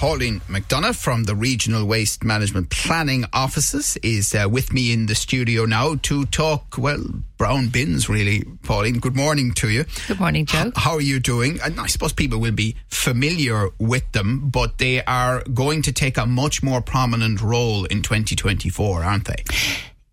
Pauline McDonagh from the Regional Waste Management Planning Offices is uh, with me in the studio now to talk, well, brown bins, really. Pauline, good morning to you. Good morning, Joe. H- how are you doing? And I suppose people will be familiar with them, but they are going to take a much more prominent role in 2024, aren't they?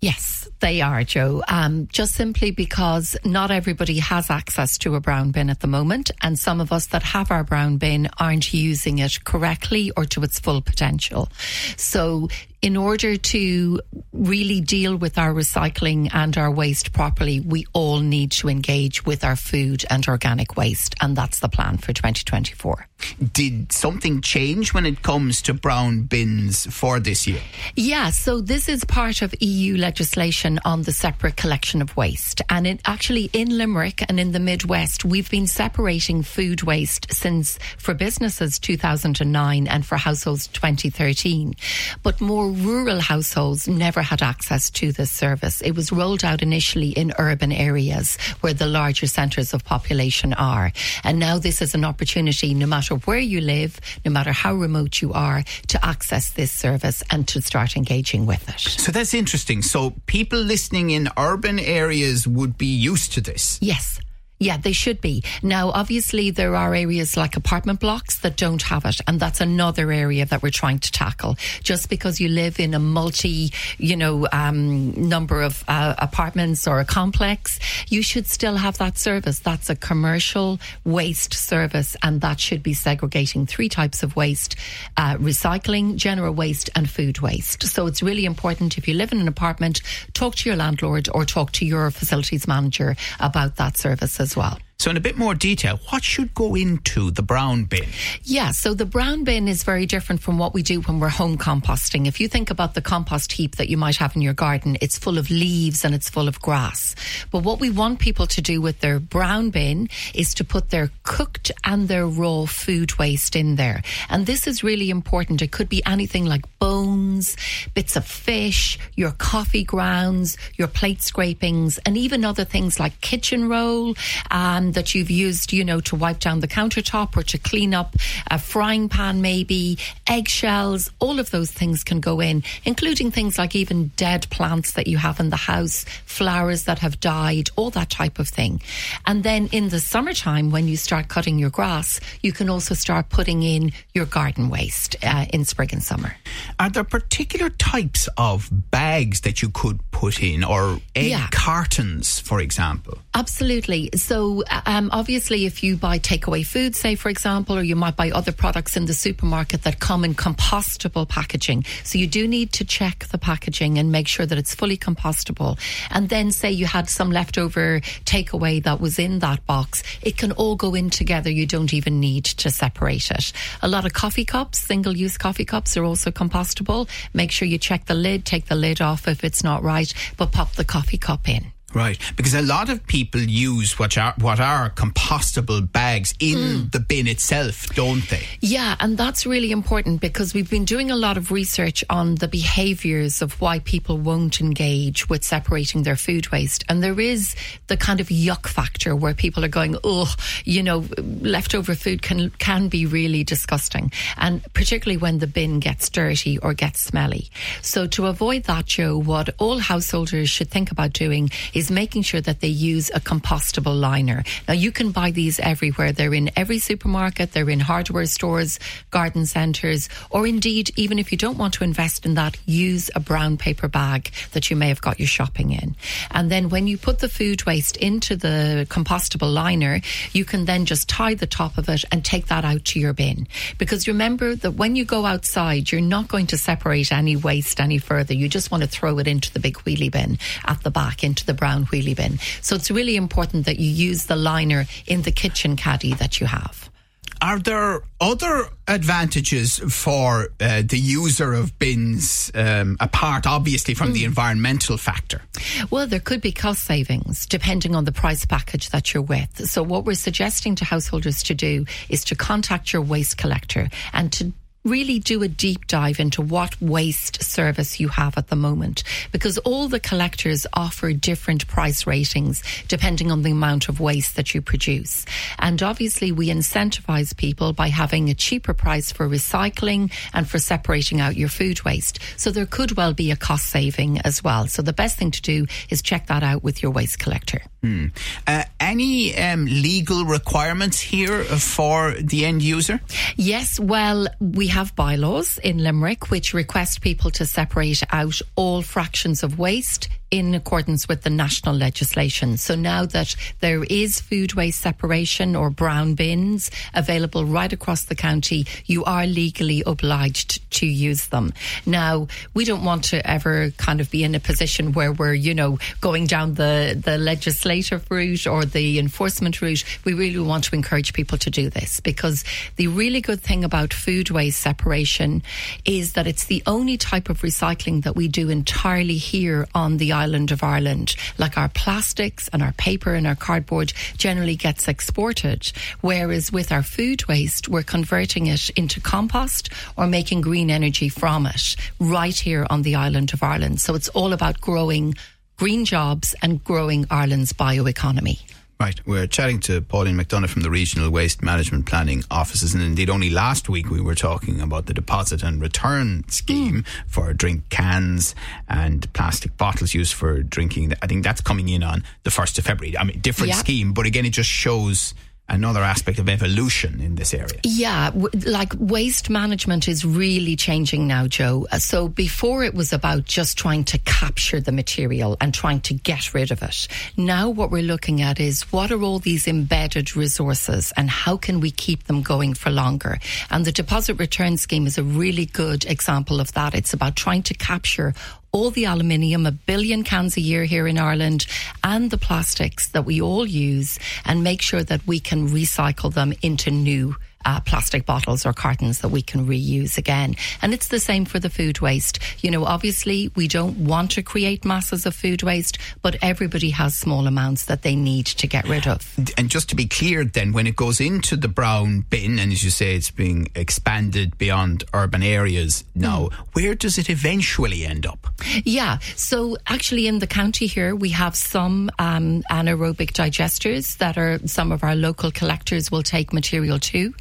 Yes, they are, Joe. Um, just simply because not everybody has access to a brown bin at the moment, and some of us that have our brown bin aren't using it correctly or to its full potential. So in order to really deal with our recycling and our waste properly, we all need to engage with our food and organic waste. And that's the plan for 2024. Did something change when it comes to brown bins for this year? Yeah, so this is part of EU legislation on the separate collection of waste. And it actually in Limerick and in the Midwest, we've been separating food waste since for businesses 2009 and for households 2013. But more rural households never had access to this service. It was rolled out initially in urban areas where the larger centres of population are. And now this is an opportunity, no matter where you live, no matter how remote you are, to access this service and to start engaging with it. So that's interesting. So people listening in urban areas would be used to this. Yes. Yeah, they should be. Now, obviously, there are areas like apartment blocks that don't have it. And that's another area that we're trying to tackle. Just because you live in a multi, you know, um, number of uh, apartments or a complex, you should still have that service. That's a commercial waste service. And that should be segregating three types of waste uh, recycling, general waste, and food waste. So it's really important if you live in an apartment, talk to your landlord or talk to your facilities manager about that service as well. So, in a bit more detail, what should go into the brown bin? Yeah, so the brown bin is very different from what we do when we're home composting. If you think about the compost heap that you might have in your garden, it's full of leaves and it's full of grass. But what we want people to do with their brown bin is to put their cooked and their raw food waste in there. And this is really important. It could be anything like bones, bits of fish, your coffee grounds, your plate scrapings, and even other things like kitchen roll. Um, that you've used, you know, to wipe down the countertop or to clean up a frying pan, maybe eggshells, all of those things can go in, including things like even dead plants that you have in the house, flowers that have died, all that type of thing. And then in the summertime, when you start cutting your grass, you can also start putting in your garden waste uh, in spring and summer. Are there particular types of bags that you could put in or egg yeah. cartons, for example? Absolutely. So, um, obviously, if you buy takeaway food, say, for example, or you might buy other products in the supermarket that come in compostable packaging. So, you do need to check the packaging and make sure that it's fully compostable. And then, say you had some leftover takeaway that was in that box, it can all go in together. You don't even need to separate it. A lot of coffee cups, single use coffee cups, are also compostable. Make sure you check the lid, take the lid off if it's not right, but pop the coffee cup in. Right, because a lot of people use what are what are compostable bags in mm. the bin itself, don't they? Yeah, and that's really important because we've been doing a lot of research on the behaviours of why people won't engage with separating their food waste, and there is the kind of yuck factor where people are going, oh, you know, leftover food can can be really disgusting, and particularly when the bin gets dirty or gets smelly. So to avoid that, Joe, what all householders should think about doing is making sure that they use a compostable liner. Now, you can buy these everywhere. They're in every supermarket, they're in hardware stores, garden centres, or indeed, even if you don't want to invest in that, use a brown paper bag that you may have got your shopping in. And then when you put the food waste into the compostable liner, you can then just tie the top of it and take that out to your bin. Because remember that when you go outside, you're not going to separate any waste any further. You just want to throw it into the big wheelie bin at the back, into the brown brown wheelie bin. So it's really important that you use the liner in the kitchen caddy that you have. Are there other advantages for uh, the user of bins, um, apart obviously from mm. the environmental factor? Well, there could be cost savings depending on the price package that you're with. So, what we're suggesting to householders to do is to contact your waste collector and to really do a deep dive into what waste service you have at the moment because all the collectors offer different price ratings depending on the amount of waste that you produce. And obviously, we incentivize people by having a cheaper price for recycling and for separating out your food waste. So there could well be a cost saving as well. So the best thing to do is check that out with your waste collector. Hmm. Uh, any um, legal requirements here for the end user? Yes, well, we have bylaws in Limerick which request people to separate out all fractions of waste in accordance with the national legislation. So now that there is food waste separation or brown bins available right across the county, you are legally obliged to use them. Now, we don't want to ever kind of be in a position where we're, you know, going down the, the legislative route or the enforcement route. We really want to encourage people to do this because the really good thing about food waste separation is that it's the only type of recycling that we do entirely here on the island of Ireland. Like our plastics and our paper and our cardboard generally gets exported, whereas with our food waste, we're converting it into compost or making green energy from it right here on the island of Ireland. So it's all about growing green jobs and growing Ireland's bioeconomy. Right. We're chatting to Pauline McDonagh from the Regional Waste Management Planning Offices. And indeed, only last week we were talking about the deposit and return scheme mm. for drink cans and plastic bottles used for drinking. I think that's coming in on the 1st of February. I mean, different yeah. scheme, but again, it just shows another aspect of evolution in this area. Yeah, w- like waste management is really changing now, Joe. Uh, so before it was about just trying to capture the material and trying to get rid of it. Now what we're looking at is what are all these embedded resources and how can we keep them going for longer? And the deposit return scheme is a really good example of that. It's about trying to capture all the aluminium, a billion cans a year here in Ireland, and the plastics that we all use, and make sure that we can recycle them into new uh, plastic bottles or cartons that we can reuse again. And it's the same for the food waste. You know, obviously, we don't want to create masses of food waste, but everybody has small amounts that they need to get rid of. And just to be clear, then, when it goes into the brown bin, and as you say, it's being expanded beyond urban areas now, mm. where does it eventually end up? Yeah. So, actually, in the county here, we have some um, anaerobic digesters that are some of our local collectors will take material to.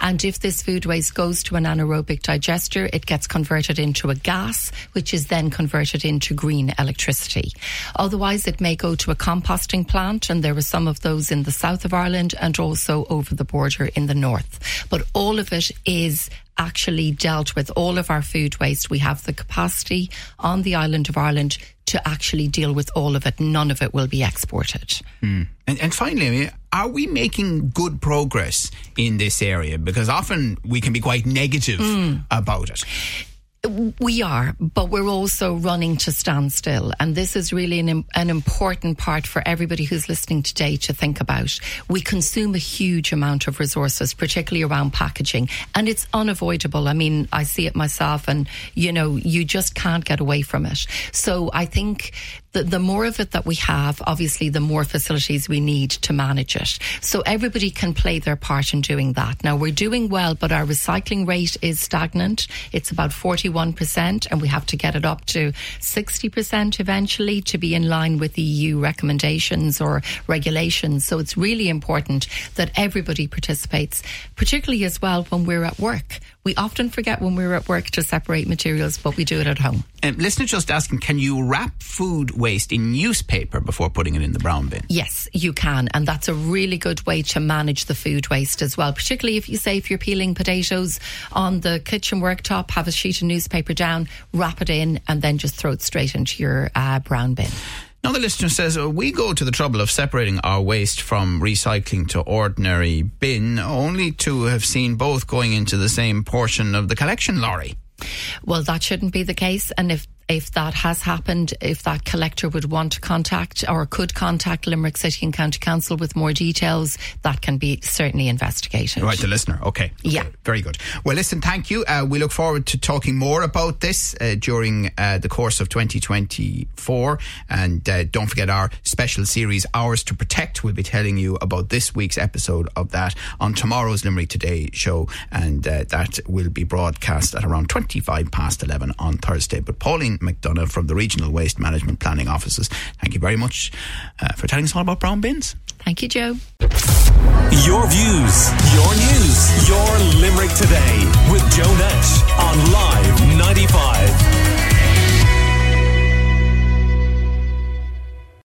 And if this food waste goes to an anaerobic digester, it gets converted into a gas, which is then converted into green electricity. Otherwise, it may go to a composting plant, and there are some of those in the south of Ireland and also over the border in the north. But all of it is actually dealt with all of our food waste. We have the capacity on the island of Ireland to actually deal with all of it. None of it will be exported. Mm. And, and, finally, I mean, are we making good progress in this area? Because often we can be quite negative mm. about it. We are, but we're also running to standstill. And this is really an, an important part for everybody who's listening today to think about. We consume a huge amount of resources, particularly around packaging, and it's unavoidable. I mean, I see it myself, and you know, you just can't get away from it. So I think the, the more of it that we have, obviously, the more facilities we need to manage it. So everybody can play their part in doing that. Now, we're doing well, but our recycling rate is stagnant. It's about 41%, and we have to get it up to 60% eventually to be in line with EU recommendations or regulations. So it's really important that everybody participates, particularly as well when we're at work. We often forget when we're at work to separate materials, but we do it at home. Um, listener just asking, can you wrap food waste in newspaper before putting it in the brown bin? Yes, you can. And that's a really good way to manage the food waste as well. Particularly if you say if you're peeling potatoes on the kitchen worktop, have a sheet of newspaper down, wrap it in, and then just throw it straight into your uh, brown bin. Now, the listener says, oh, We go to the trouble of separating our waste from recycling to ordinary bin, only to have seen both going into the same portion of the collection lorry. Well, that shouldn't be the case. And if if that has happened, if that collector would want to contact or could contact Limerick City and County Council with more details, that can be certainly investigated. Right, the listener. Okay. Yeah. Very good. Well, listen, thank you. Uh, we look forward to talking more about this uh, during uh, the course of 2024. And uh, don't forget our special series, Ours to Protect. We'll be telling you about this week's episode of that on tomorrow's Limerick Today show. And uh, that will be broadcast at around 25 past 11 on Thursday. But Pauline McDonagh from the Regional Waste Management Planning Offices. Thank you very much uh, for telling us all about brown bins. Thank you, Joe. Your views, your news, your Limerick today with Joe Nash on Live 95.